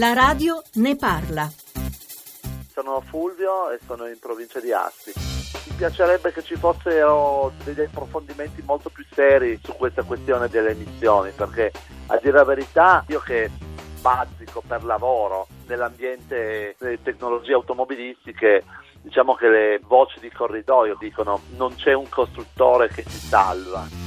La radio ne parla. Sono Fulvio e sono in provincia di Asti. Mi piacerebbe che ci fossero degli approfondimenti molto più seri su questa questione delle emissioni, perché a dire la verità, io che bazzico per lavoro nell'ambiente delle tecnologie automobilistiche, diciamo che le voci di corridoio dicono non c'è un costruttore che si salva